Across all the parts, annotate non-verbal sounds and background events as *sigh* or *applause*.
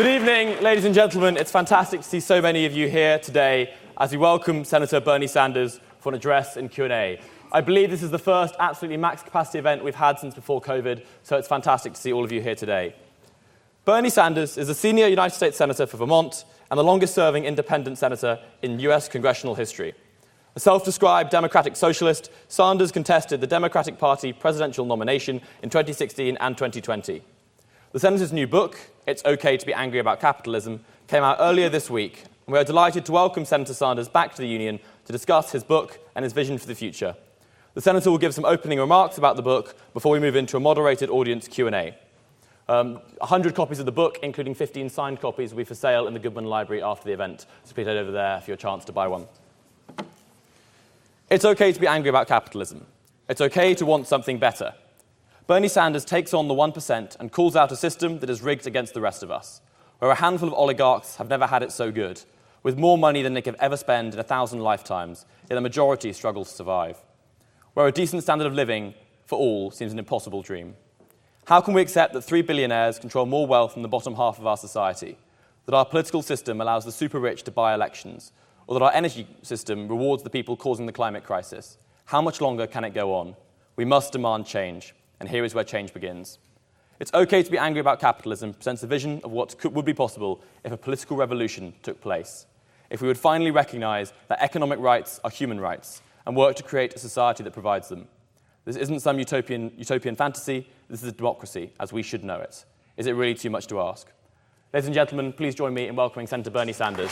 Good evening, ladies and gentlemen. It's fantastic to see so many of you here today as we welcome Senator Bernie Sanders for an address and Q&A. I believe this is the first absolutely max capacity event we've had since before COVID, so it's fantastic to see all of you here today. Bernie Sanders is a senior United States Senator for Vermont and the longest serving independent senator in US congressional history. A self described democratic socialist, Sanders contested the Democratic Party presidential nomination in 2016 and 2020. The senator's new book, It's Okay to Be Angry About Capitalism, came out earlier this week, we are delighted to welcome Senator Sanders back to the Union to discuss his book and his vision for the future. The senator will give some opening remarks about the book before we move into a moderated audience Q&A. Um, 100 copies of the book, including 15 signed copies, will be for sale in the Goodman Library after the event. So please head over there for your chance to buy one. It's okay to be angry about capitalism. It's okay to want something better. Bernie Sanders takes on the 1% and calls out a system that is rigged against the rest of us, where a handful of oligarchs have never had it so good, with more money than they could ever spend in a thousand lifetimes, yet the majority struggles to survive, where a decent standard of living for all seems an impossible dream. How can we accept that three billionaires control more wealth than the bottom half of our society? That our political system allows the super rich to buy elections? Or that our energy system rewards the people causing the climate crisis? How much longer can it go on? We must demand change and here is where change begins. It's okay to be angry about capitalism presents a vision of what could, would be possible if a political revolution took place. If we would finally recognize that economic rights are human rights and work to create a society that provides them. This isn't some utopian, utopian fantasy, this is a democracy as we should know it. Is it really too much to ask? Ladies and gentlemen, please join me in welcoming Senator Bernie Sanders.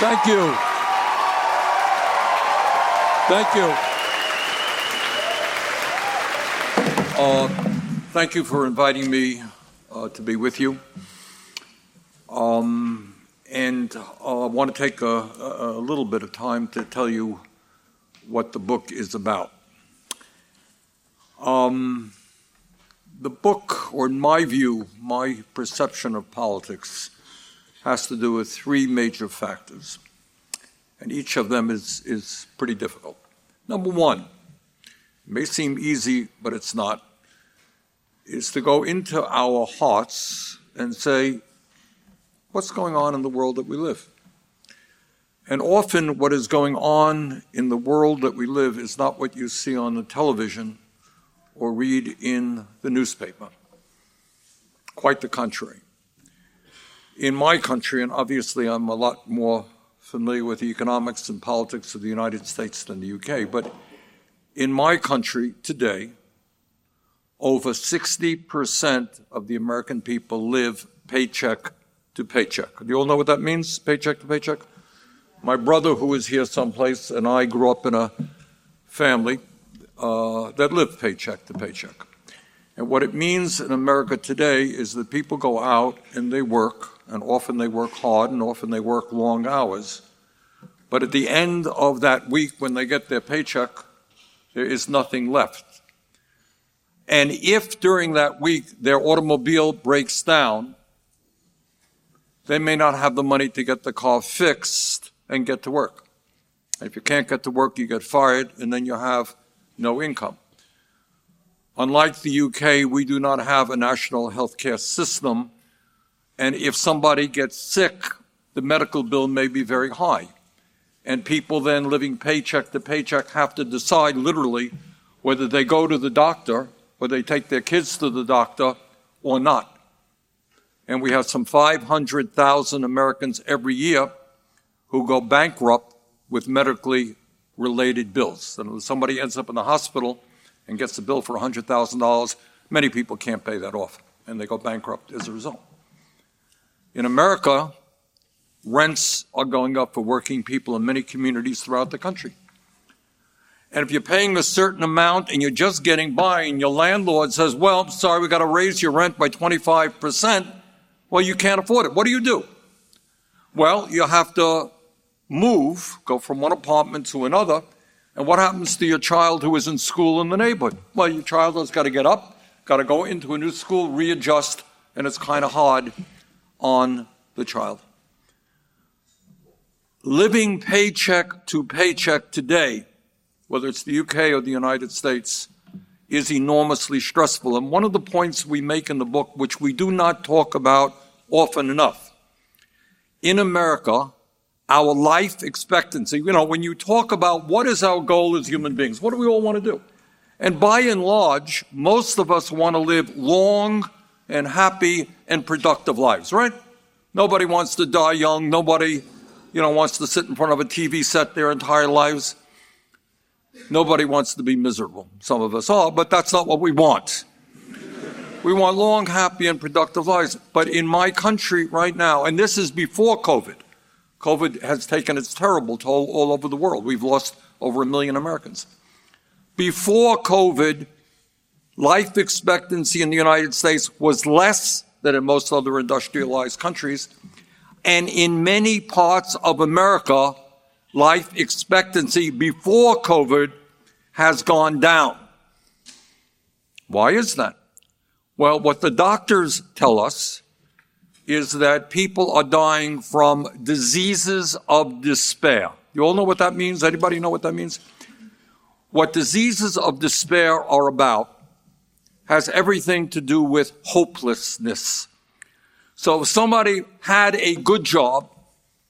Thank you. Thank you. Uh, thank you for inviting me uh, to be with you. Um, and uh, I want to take a, a, little bit of time to tell you what the book is about. Um, the book, or in my view, my perception of politics, has to do with three major factors, and each of them is, is pretty difficult. Number one, may seem easy, but it's not, is to go into our hearts and say, what's going on in the world that we live? And often, what is going on in the world that we live is not what you see on the television or read in the newspaper. Quite the contrary in my country, and obviously I'm a lot more familiar with the economics and politics of the United States than the UK, but in my country today, over 60% of the American people live paycheck to paycheck. Do you all know what that means, paycheck to paycheck? My brother, who is here someplace, and I grew up in a family uh, that lived paycheck to paycheck. And what it means in America today is that people go out and they work, and often they work hard, and often they work long hours. But at the end of that week, when they get their paycheck, there is nothing left. And if during that week their automobile breaks down, they may not have the money to get the car fixed and get to work. If you can't get to work, you get fired, and then you have no income. Unlike the UK, we do not have a national healthcare system. And if somebody gets sick, the medical bill may be very high. And people then living paycheck to paycheck have to decide literally whether they go to the doctor or they take their kids to the doctor or not. And we have some 500,000 Americans every year who go bankrupt with medically related bills. And if somebody ends up in the hospital, and gets a bill for $100,000, many people can't pay that off and they go bankrupt as a result. In America, rents are going up for working people in many communities throughout the country. And if you're paying a certain amount and you're just getting by and your landlord says, well, sorry, we've got to raise your rent by 25%, well, you can't afford it. What do you do? Well, you have to move, go from one apartment to another, and what happens to your child who is in school in the neighborhood? Well, your child has got to get up, got to go into a new school, readjust, and it's kind of hard on the child. Living paycheck to paycheck today, whether it's the UK or the United States, is enormously stressful. And one of the points we make in the book, which we do not talk about often enough, in America, our life expectancy, you know, when you talk about what is our goal as human beings, what do we all want to do? And by and large, most of us want to live long and happy and productive lives, right? Nobody wants to die young. Nobody, you know, wants to sit in front of a TV set their entire lives. Nobody wants to be miserable. Some of us are, but that's not what we want. We want long, happy, and productive lives. But in my country right now, and this is before COVID, COVID has taken its terrible toll all over the world. We've lost over a million Americans. Before COVID, life expectancy in the United States was less than in most other industrialized countries. And in many parts of America, life expectancy before COVID has gone down. Why is that? Well, what the doctors tell us is that people are dying from diseases of despair. You all know what that means? Anybody know what that means? What diseases of despair are about has everything to do with hopelessness. So if somebody had a good job,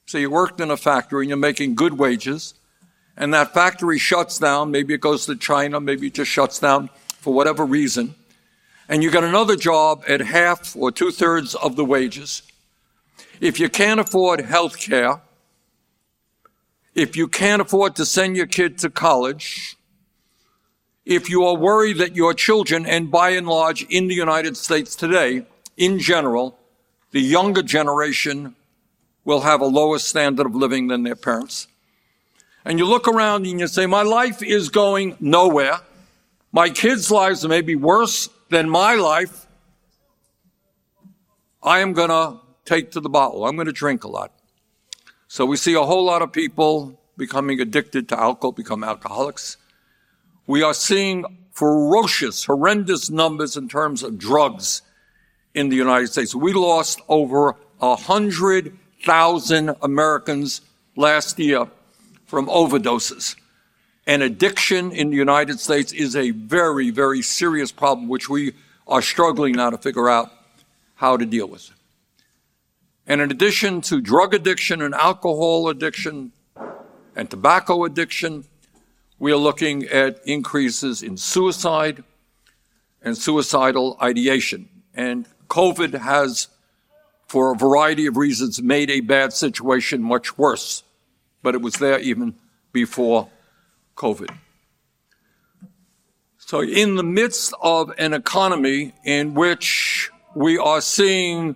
so you worked in a factory and you're making good wages, and that factory shuts down, maybe it goes to China, maybe it just shuts down for whatever reason, and you get another job at half or two thirds of the wages. If you can't afford health care, if you can't afford to send your kid to college, if you are worried that your children, and by and large in the United States today, in general, the younger generation will have a lower standard of living than their parents. And you look around and you say, my life is going nowhere. My kids' lives may be worse than my life. I am going to take to the bottle. I'm going to drink a lot. So we see a whole lot of people becoming addicted to alcohol, become alcoholics. We are seeing ferocious, horrendous numbers in terms of drugs in the United States. We lost over a hundred thousand Americans last year from overdoses. And addiction in the United States is a very, very serious problem, which we are struggling now to figure out how to deal with. And in addition to drug addiction and alcohol addiction and tobacco addiction, we are looking at increases in suicide and suicidal ideation. And COVID has, for a variety of reasons, made a bad situation much worse. But it was there even before COVID. So in the midst of an economy in which we are seeing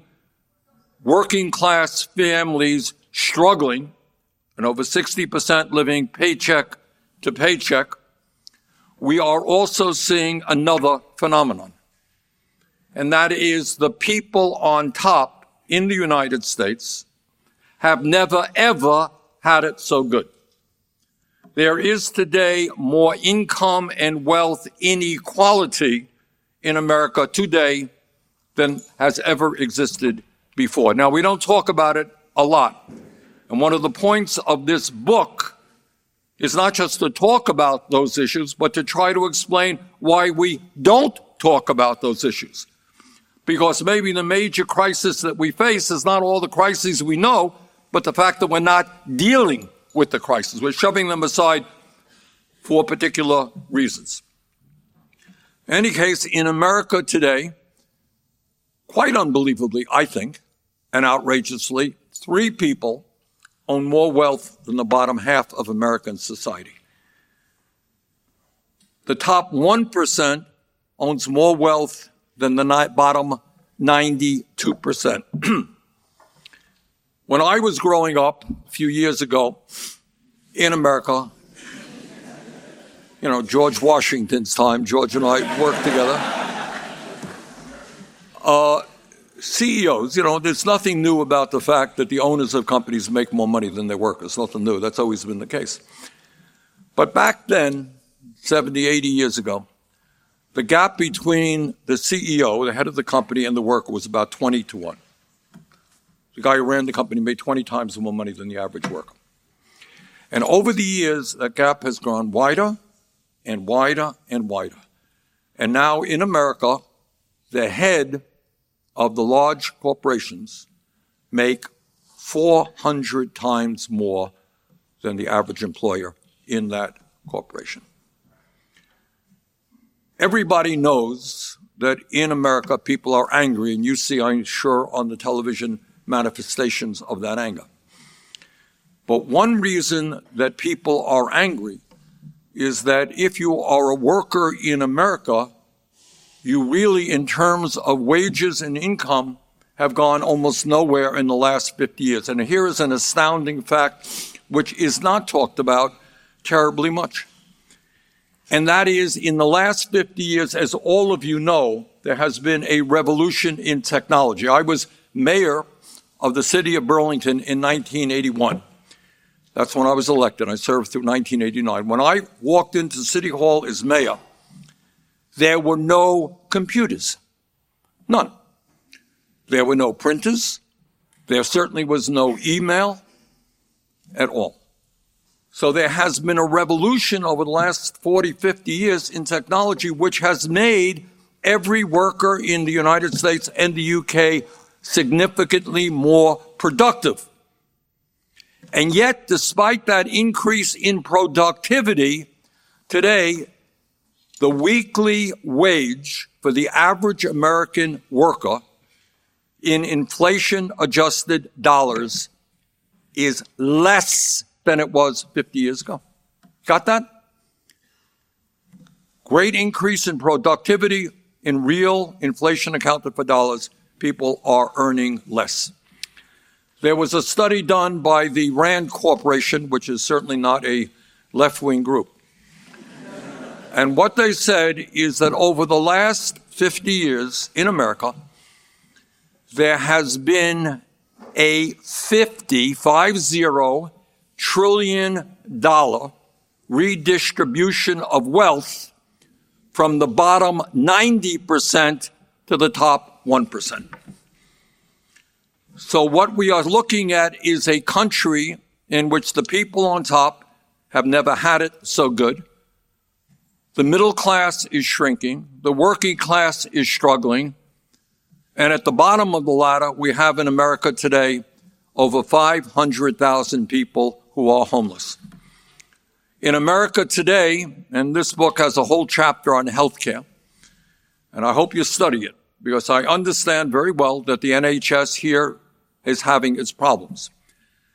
working class families struggling and over 60% living paycheck to paycheck, we are also seeing another phenomenon. And that is the people on top in the United States have never ever had it so good. There is today more income and wealth inequality in America today than has ever existed before. Now, we don't talk about it a lot. And one of the points of this book is not just to talk about those issues, but to try to explain why we don't talk about those issues. Because maybe the major crisis that we face is not all the crises we know, but the fact that we're not dealing with the crisis. We're shoving them aside for particular reasons. In any case, in America today, quite unbelievably, I think, and outrageously, three people own more wealth than the bottom half of American society. The top 1% owns more wealth than the bottom 92%. *clears throat* when I was growing up a few years ago in America, you know, George Washington's time, George and I worked together. Uh, CEOs, you know, there's nothing new about the fact that the owners of companies make more money than their workers. Nothing new. That's always been the case. But back then, 70, 80 years ago, the gap between the CEO, the head of the company, and the worker was about 20 to 1. The guy who ran the company made 20 times more money than the average worker. And over the years, that gap has grown wider and wider and wider. And now in America, the head of the large corporations make 400 times more than the average employer in that corporation. Everybody knows that in America people are angry, and you see, I'm sure, on the television manifestations of that anger. But one reason that people are angry is that if you are a worker in America, you really, in terms of wages and income, have gone almost nowhere in the last 50 years. And here is an astounding fact which is not talked about terribly much. And that is, in the last 50 years, as all of you know, there has been a revolution in technology. I was mayor of the city of Burlington in 1981. That's when I was elected. I served through 1989. When I walked into City Hall as mayor, there were no computers. None. There were no printers. There certainly was no email at all. So there has been a revolution over the last 40, 50 years in technology, which has made every worker in the United States and the UK significantly more productive. And yet, despite that increase in productivity, today, the weekly wage for the average American worker in inflation adjusted dollars is less than it was 50 years ago. Got that? Great increase in productivity in real inflation accounted for dollars. People are earning less. There was a study done by the RAND Corporation, which is certainly not a left wing group. And what they said is that over the last 50 years in America, there has been a 50, 50 trillion dollar redistribution of wealth from the bottom 90% to the top 1%. So what we are looking at is a country in which the people on top have never had it so good. The middle class is shrinking. The working class is struggling. And at the bottom of the ladder, we have in America today over 500,000 people who are homeless. In America today, and this book has a whole chapter on healthcare, and I hope you study it because I understand very well that the NHS here is having its problems.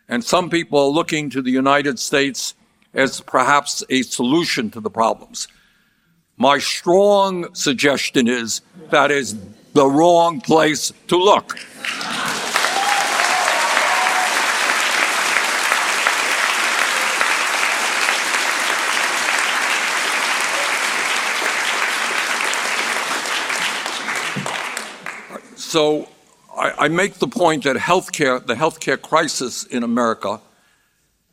And some people are looking to the United States as perhaps a solution to the problems. My strong suggestion is that is the wrong place to look. So I, I make the point that healthcare, the healthcare crisis in America,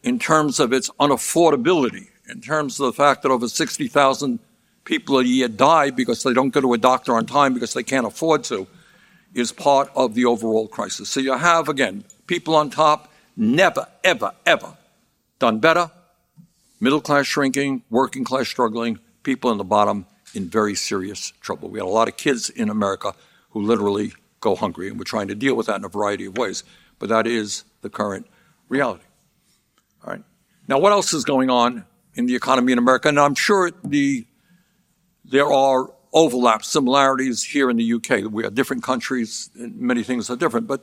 in terms of its unaffordability, in terms of the fact that over 60,000 people a year die because they don't go to a doctor on time because they can't afford to, is part of the overall crisis. So you have, again, people on top never, ever, ever done better, middle class shrinking, working class struggling, people in the bottom in very serious trouble. We had a lot of kids in America who literally go hungry, and we're trying to deal with that in a variety of ways. But that is the current reality. All right. Now, what else is going on in the economy in America? And I'm sure the there are overlaps, similarities here in the UK. We are different countries, and many things are different, but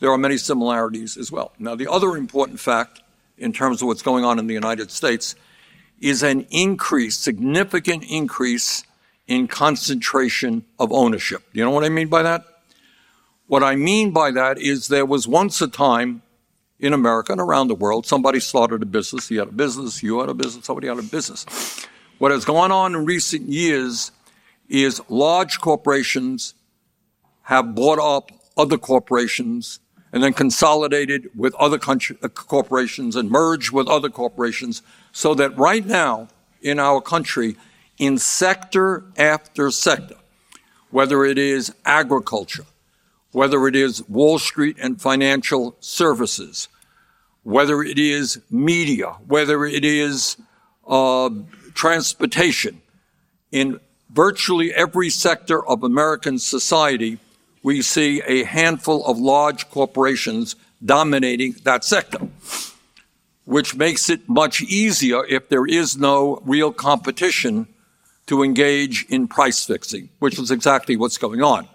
there are many similarities as well. Now, the other important fact in terms of what's going on in the United States is an increase, significant increase in concentration of ownership. Do you know what I mean by that? What I mean by that is there was once a time in America and around the world, somebody started a business. He had a business, you had a business, somebody had a business. What has gone on in recent years is large corporations have bought up other corporations and then consolidated with other country, uh, corporations and merged with other corporations so that right now in our country, in sector after sector, whether it is agriculture, whether it is Wall Street and financial services, whether it is media, whether it is uh, transportation, in virtually every sector of American society, we see a handful of large corporations dominating that sector, which makes it much easier if there is no real competition to engage in price fixing, which is exactly what's going on.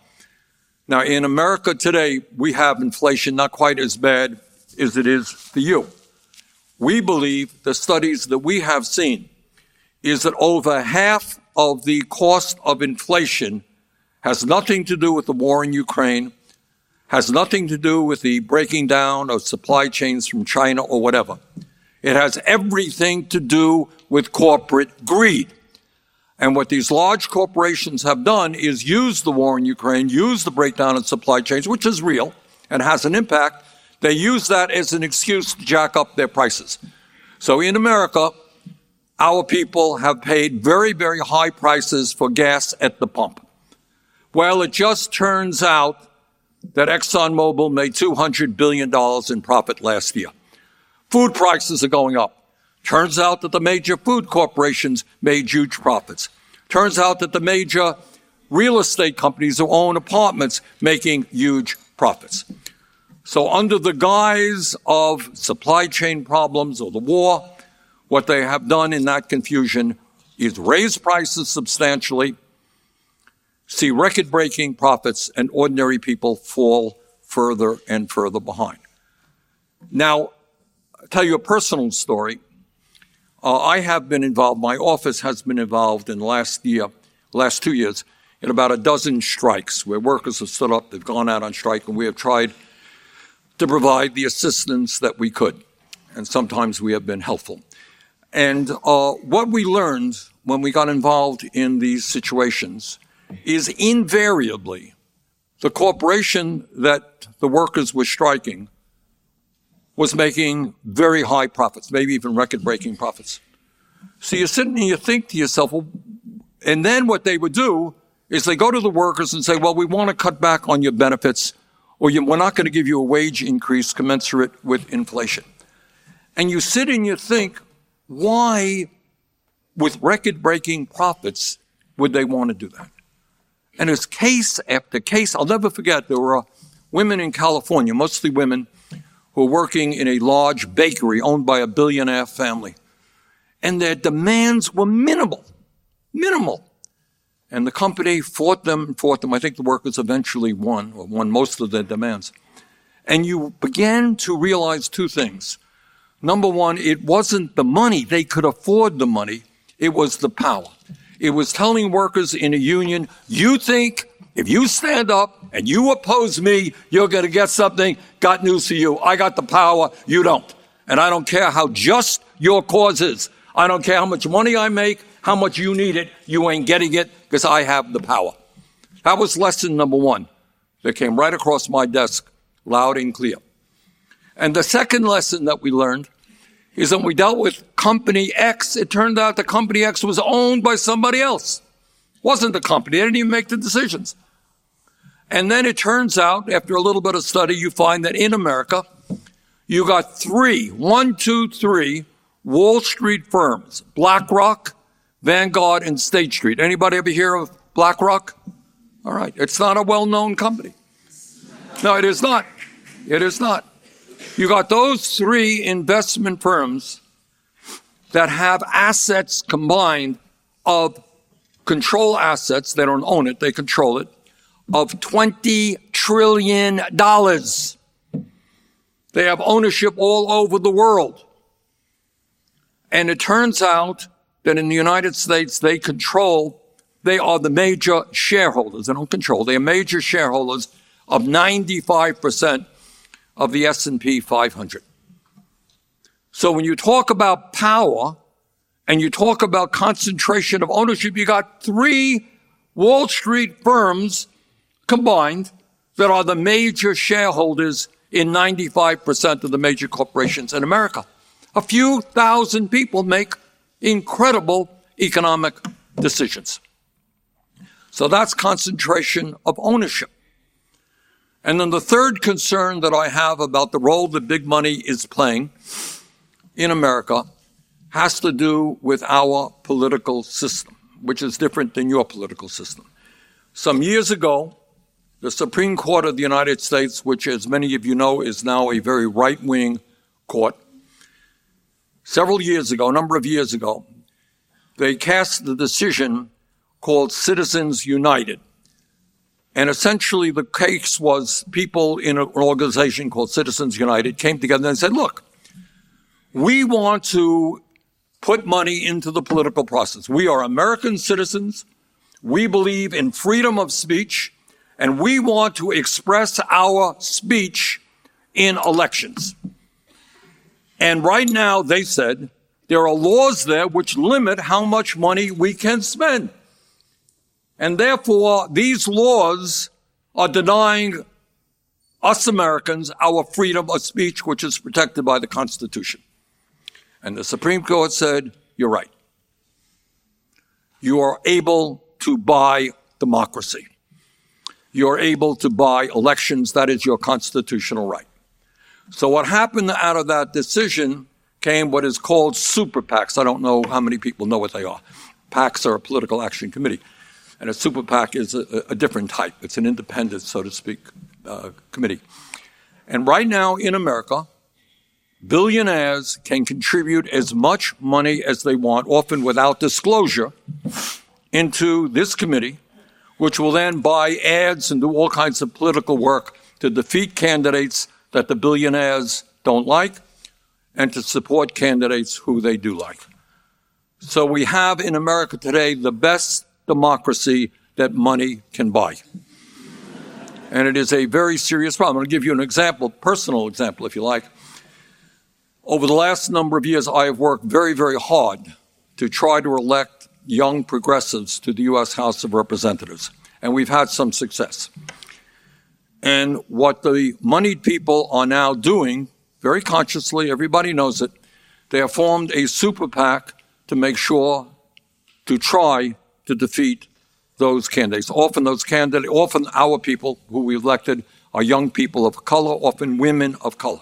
Now, in America today, we have inflation not quite as bad as it is for you. We believe the studies that we have seen is that over half of the cost of inflation has nothing to do with the war in Ukraine, has nothing to do with the breaking down of supply chains from China or whatever. It has everything to do with corporate greed. And what these large corporations have done is use the war in Ukraine, use the breakdown in supply chains, which is real and has an impact. They use that as an excuse to jack up their prices. So in America, our people have paid very, very high prices for gas at the pump. Well, it just turns out that ExxonMobil made $200 billion in profit last year. Food prices are going up. Turns out that the major food corporations made huge profits. Turns out that the major real estate companies who own apartments making huge profits. So under the guise of supply chain problems or the war, what they have done in that confusion is raise prices substantially, see record breaking profits, and ordinary people fall further and further behind. Now, I'll tell you a personal story. Uh, I have been involved, my office has been involved in the last year, last two years, in about a dozen strikes where workers have stood up, they've gone out on strike, and we have tried to provide the assistance that we could. And sometimes we have been helpful. And uh, what we learned when we got involved in these situations is invariably the corporation that the workers were striking was making very high profits, maybe even record breaking profits. So you sit and you think to yourself, well, and then what they would do is they go to the workers and say, well, we want to cut back on your benefits or you, we're not going to give you a wage increase commensurate with inflation. And you sit and you think, why, with record breaking profits, would they want to do that? And it's case after case. I'll never forget there were women in California, mostly women, were working in a large bakery owned by a billionaire family. And their demands were minimal, minimal. And the company fought them and fought them. I think the workers eventually won, or won most of their demands. And you began to realize two things. Number one, it wasn't the money. They could afford the money. It was the power. It was telling workers in a union, you think if you stand up and you oppose me, you're going to get something. Got news for you. I got the power. You don't. And I don't care how just your cause is. I don't care how much money I make, how much you need it. You ain't getting it because I have the power. That was lesson number one that came right across my desk, loud and clear. And the second lesson that we learned is that when we dealt with company X, it turned out the company X was owned by somebody else. Wasn't the company. They didn't even make the decisions. And then it turns out, after a little bit of study, you find that in America, you got three, one, two, three Wall Street firms, BlackRock, Vanguard, and State Street. Anybody ever hear of BlackRock? All right. It's not a well-known company. No, it is not. It is not. You got those three investment firms that have assets combined of control assets. They don't own it. They control it of $20 trillion. They have ownership all over the world. And it turns out that in the United States, they control, they are the major shareholders. They don't control, they are major shareholders of 95% of the S&P 500. So when you talk about power and you talk about concentration of ownership, you got three Wall Street firms combined that are the major shareholders in 95% of the major corporations in America. A few thousand people make incredible economic decisions. So that's concentration of ownership. And then the third concern that I have about the role that big money is playing in America has to do with our political system, which is different than your political system. Some years ago, the Supreme Court of the United States, which, as many of you know, is now a very right wing court, several years ago, a number of years ago, they cast the decision called Citizens United. And essentially, the case was people in an organization called Citizens United came together and said, look, we want to put money into the political process. We are American citizens. We believe in freedom of speech, and we want to express our speech in elections. And right now, they said, there are laws there which limit how much money we can spend. And therefore, these laws are denying us Americans our freedom of speech, which is protected by the Constitution. And the Supreme Court said, You're right. You are able to buy democracy. You're able to buy elections. That is your constitutional right. So, what happened out of that decision came what is called super PACs. I don't know how many people know what they are. PACs are a political action committee. And a super PAC is a, a different type. It's an independent, so to speak, uh, committee. And right now in America, billionaires can contribute as much money as they want, often without disclosure, into this committee, which will then buy ads and do all kinds of political work to defeat candidates that the billionaires don't like and to support candidates who they do like. So we have in America today the best democracy that money can buy. And it is a very serious problem. To give you an example, personal example, if you like. Over the last number of years, I have worked very, very hard to try to elect young progressives to the U.S. House of Representatives. And we've had some success. And what the moneyed people are now doing, very consciously, everybody knows it, they have formed a super PAC to make sure, to try to defeat those candidates. Often those candidates, often our people who we elected are young people of color, often women of color.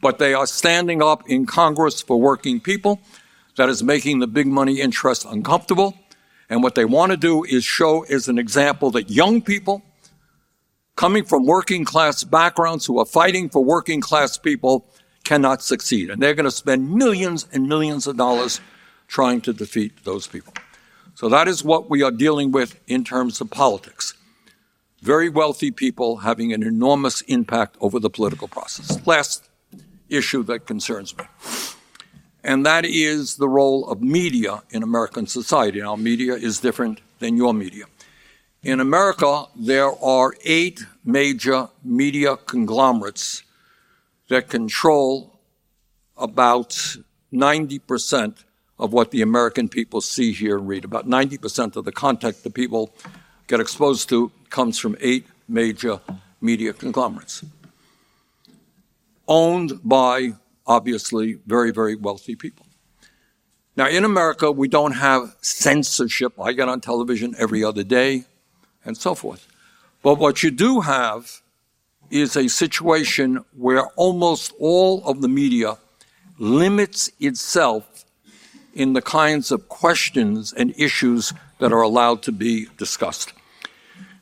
But they are standing up in Congress for working people. That is making the big money interests uncomfortable. And what they want to do is show as an example that young people coming from working class backgrounds who are fighting for working class people cannot succeed. And they're going to spend millions and millions of dollars trying to defeat those people. So that is what we are dealing with in terms of politics. Very wealthy people having an enormous impact over the political process. Last issue that concerns me. And that is the role of media in American society. Now, media is different than your media. In America, there are eight major media conglomerates that control about 90% of what the American people see, hear, and read. About 90% of the content that people get exposed to comes from eight major media conglomerates, owned by obviously very, very wealthy people. Now, in America, we don't have censorship. I get on television every other day and so forth. But what you do have is a situation where almost all of the media limits itself in the kinds of questions and issues that are allowed to be discussed.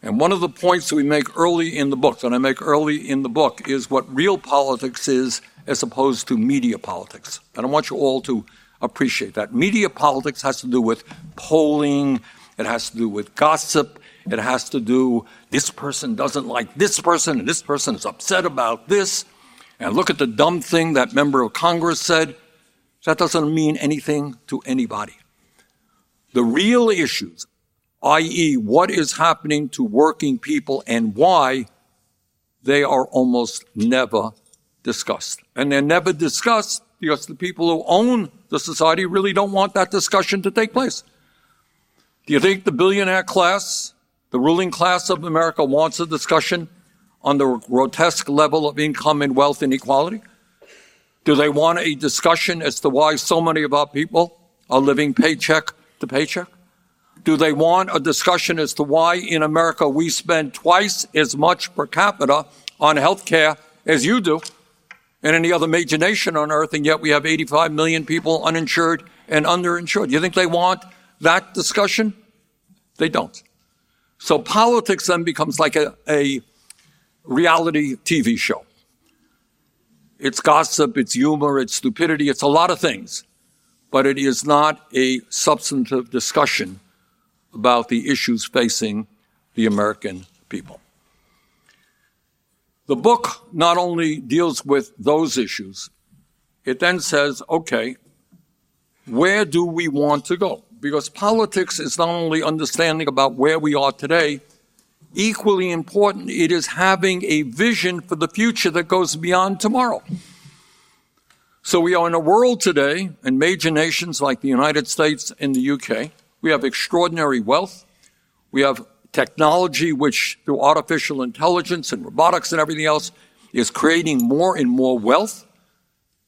And one of the points that we make early in the book, that I make early in the book, is what real politics is as opposed to media politics. And I want you all to appreciate that. Media politics has to do with polling, it has to do with gossip, it has to do this person doesn't like this person, and this person is upset about this. And look at the dumb thing that member of Congress said. That doesn't mean anything to anybody. The real issues, i.e., what is happening to working people and why, they are almost never discussed. And they're never discussed because the people who own the society really don't want that discussion to take place. Do you think the billionaire class, the ruling class of America, wants a discussion on the grotesque level of income and wealth inequality? Do they want a discussion as to why so many of our people are living paycheck to paycheck? Do they want a discussion as to why in America we spend twice as much per capita on health care as you do and any other major nation on earth, and yet we have 85 million people uninsured and underinsured? You think they want that discussion? They don't. So politics then becomes like a, a reality TV show. It's gossip, it's humor, it's stupidity, it's a lot of things, but it is not a substantive discussion about the issues facing the American people. The book not only deals with those issues, it then says, okay, where do we want to go? Because politics is not only understanding about where we are today, equally important, it is having a vision for the future that goes beyond tomorrow. So we are in a world today, in major nations like the United States and the UK, we have extraordinary wealth. We have technology, which through artificial intelligence and robotics and everything else is creating more and more wealth,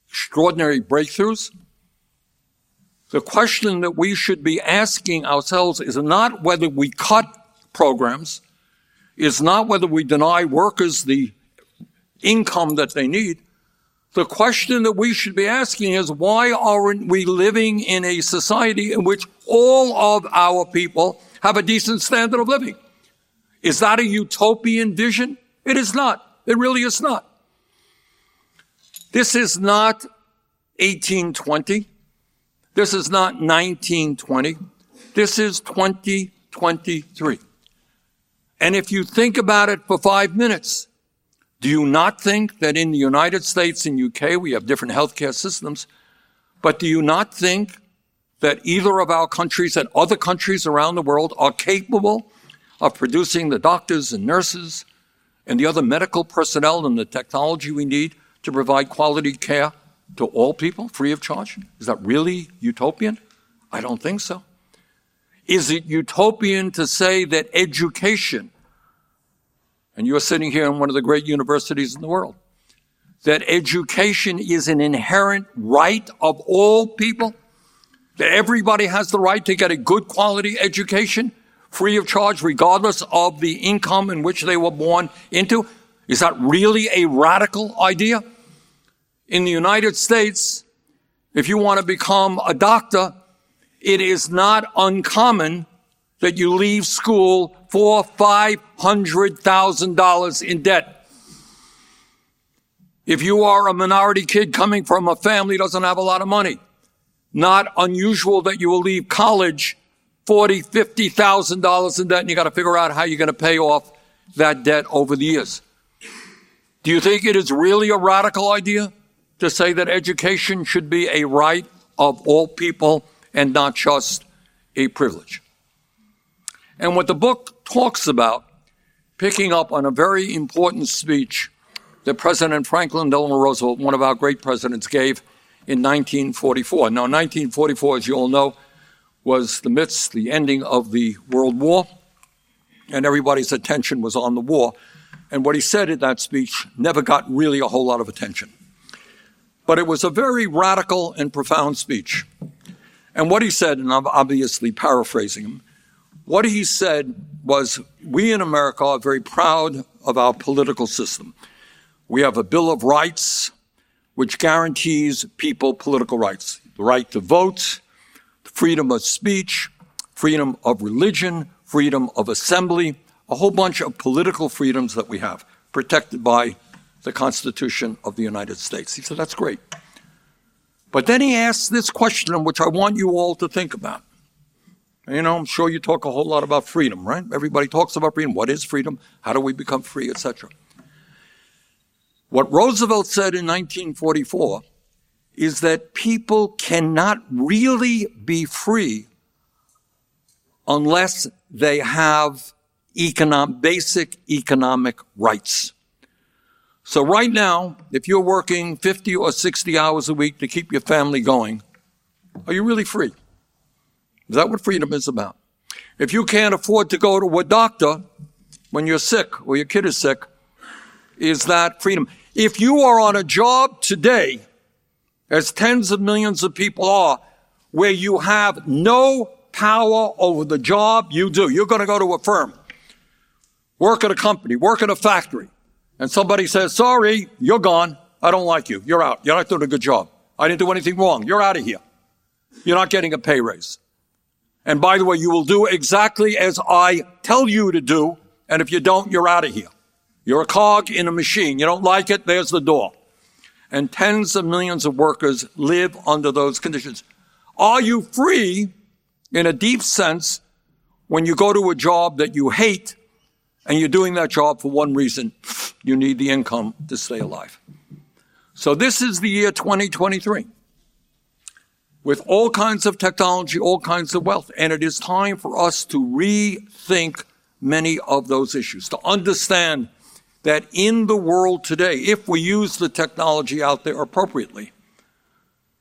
extraordinary breakthroughs. The question that we should be asking ourselves is not whether we cut programs, is not whether we deny workers the income that they need. The question that we should be asking is why aren't we living in a society in which all of our people have a decent standard of living? Is that a utopian vision? It is not. It really is not. This is not 1820. This is not 1920. This is 2023. And if you think about it for five minutes, do you not think that in the United States and UK we have different healthcare systems? But do you not think that either of our countries and other countries around the world are capable of producing the doctors and nurses and the other medical personnel and the technology we need to provide quality care to all people free of charge? Is that really utopian? I don't think so. Is it utopian to say that education and you're sitting here in one of the great universities in the world, that education is an inherent right of all people, that everybody has the right to get a good quality education free of charge, regardless of the income in which they were born into. Is that really a radical idea? In the United States, if you want to become a doctor, it is not uncommon that you leave school for $500,000 in debt. If you are a minority kid coming from a family doesn't have a lot of money, not unusual that you will leave college forty, fifty thousand dollars in debt, and you got to figure out how you're going to pay off that debt over the years. Do you think it is really a radical idea to say that education should be a right of all people and not just a privilege? And what the book talks about, picking up on a very important speech that President Franklin Delano Roosevelt, one of our great presidents, gave in 1944. Now, 1944, as you all know, was the midst, the ending of the World War, and everybody's attention was on the war. And what he said in that speech never got really a whole lot of attention. But it was a very radical and profound speech. And what he said, and I'm obviously paraphrasing him, what he said was, we in America are very proud of our political system. We have a Bill of Rights which guarantees people political rights, the right to vote, the freedom of speech, freedom of religion, freedom of assembly, a whole bunch of political freedoms that we have protected by the Constitution of the United States. He said, that's great. But then he asked this question, which I want you all to think about. You know, I'm sure you talk a whole lot about freedom, right? Everybody talks about freedom. What is freedom? How do we become free, etc. What Roosevelt said in 1944 is that people cannot really be free unless they have economic, basic economic rights. So right now, if you're working 50 or 60 hours a week to keep your family going, are you really free? Is that what freedom is about? If you can't afford to go to a doctor when you're sick or your kid is sick, is that freedom? If you are on a job today, as tens of millions of people are, where you have no power over the job you do. You're going to go to a firm, work at a company, work at a factory, and somebody says, sorry, you're gone. I don't like you. You're out. You're not doing a good job. I didn't do anything wrong. You're out of here. You're not getting a pay raise. And by the way, you will do exactly as I tell you to do. And if you don't, you're out of here. You're a cog in a machine. You don't like it, there's the door. And tens of millions of workers live under those conditions. Are you free in a deep sense when you go to a job that you hate and you're doing that job for one reason? You need the income to stay alive. So this is the year 2023 with all kinds of technology, all kinds of wealth. And it is time for us to rethink many of those issues, to understand that in the world today, if we use the technology out there appropriately,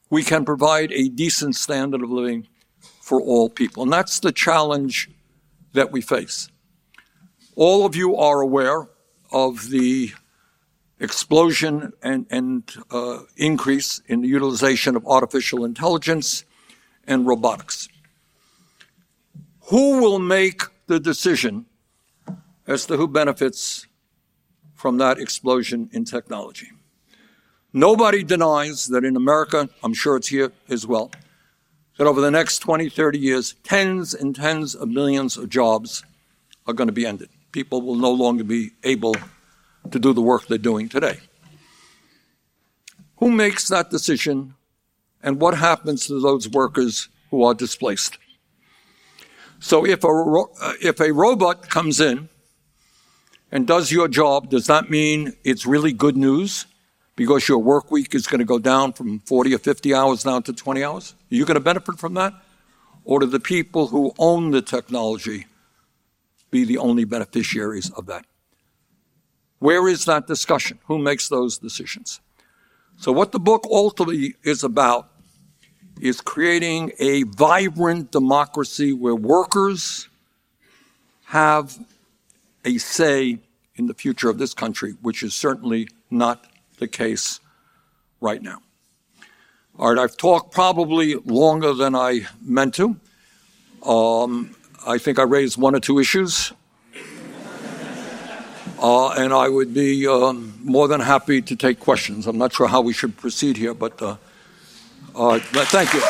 we can provide a decent standard of living for all people. And that's the challenge that we face. All of you are aware of the explosion and, and uh, increase in the utilization of artificial intelligence and robotics. Who will make the decision as to who benefits from that explosion in technology. Nobody denies that in America, I'm sure it's here as well, that over the next 20, 30 years, tens and tens of millions of jobs are going to be ended. People will no longer be able to do the work they're doing today. Who makes that decision and what happens to those workers who are displaced? So if a, uh, if a robot comes in and does your job, does that mean it's really good news because your work week is going to go down from 40 or 50 hours down to 20 hours? Are you going to benefit from that? Or do the people who own the technology be the only beneficiaries of that? Where is that discussion? Who makes those decisions? So, what the book ultimately is about is creating a vibrant democracy where workers have a say in the future of this country, which is certainly not the case right now. All right, I've talked probably longer than I meant to. Um, I think I raised one or two issues. Uh, and I would be um, more than happy to take questions. I'm not sure how we should proceed here, but uh, uh, thank you.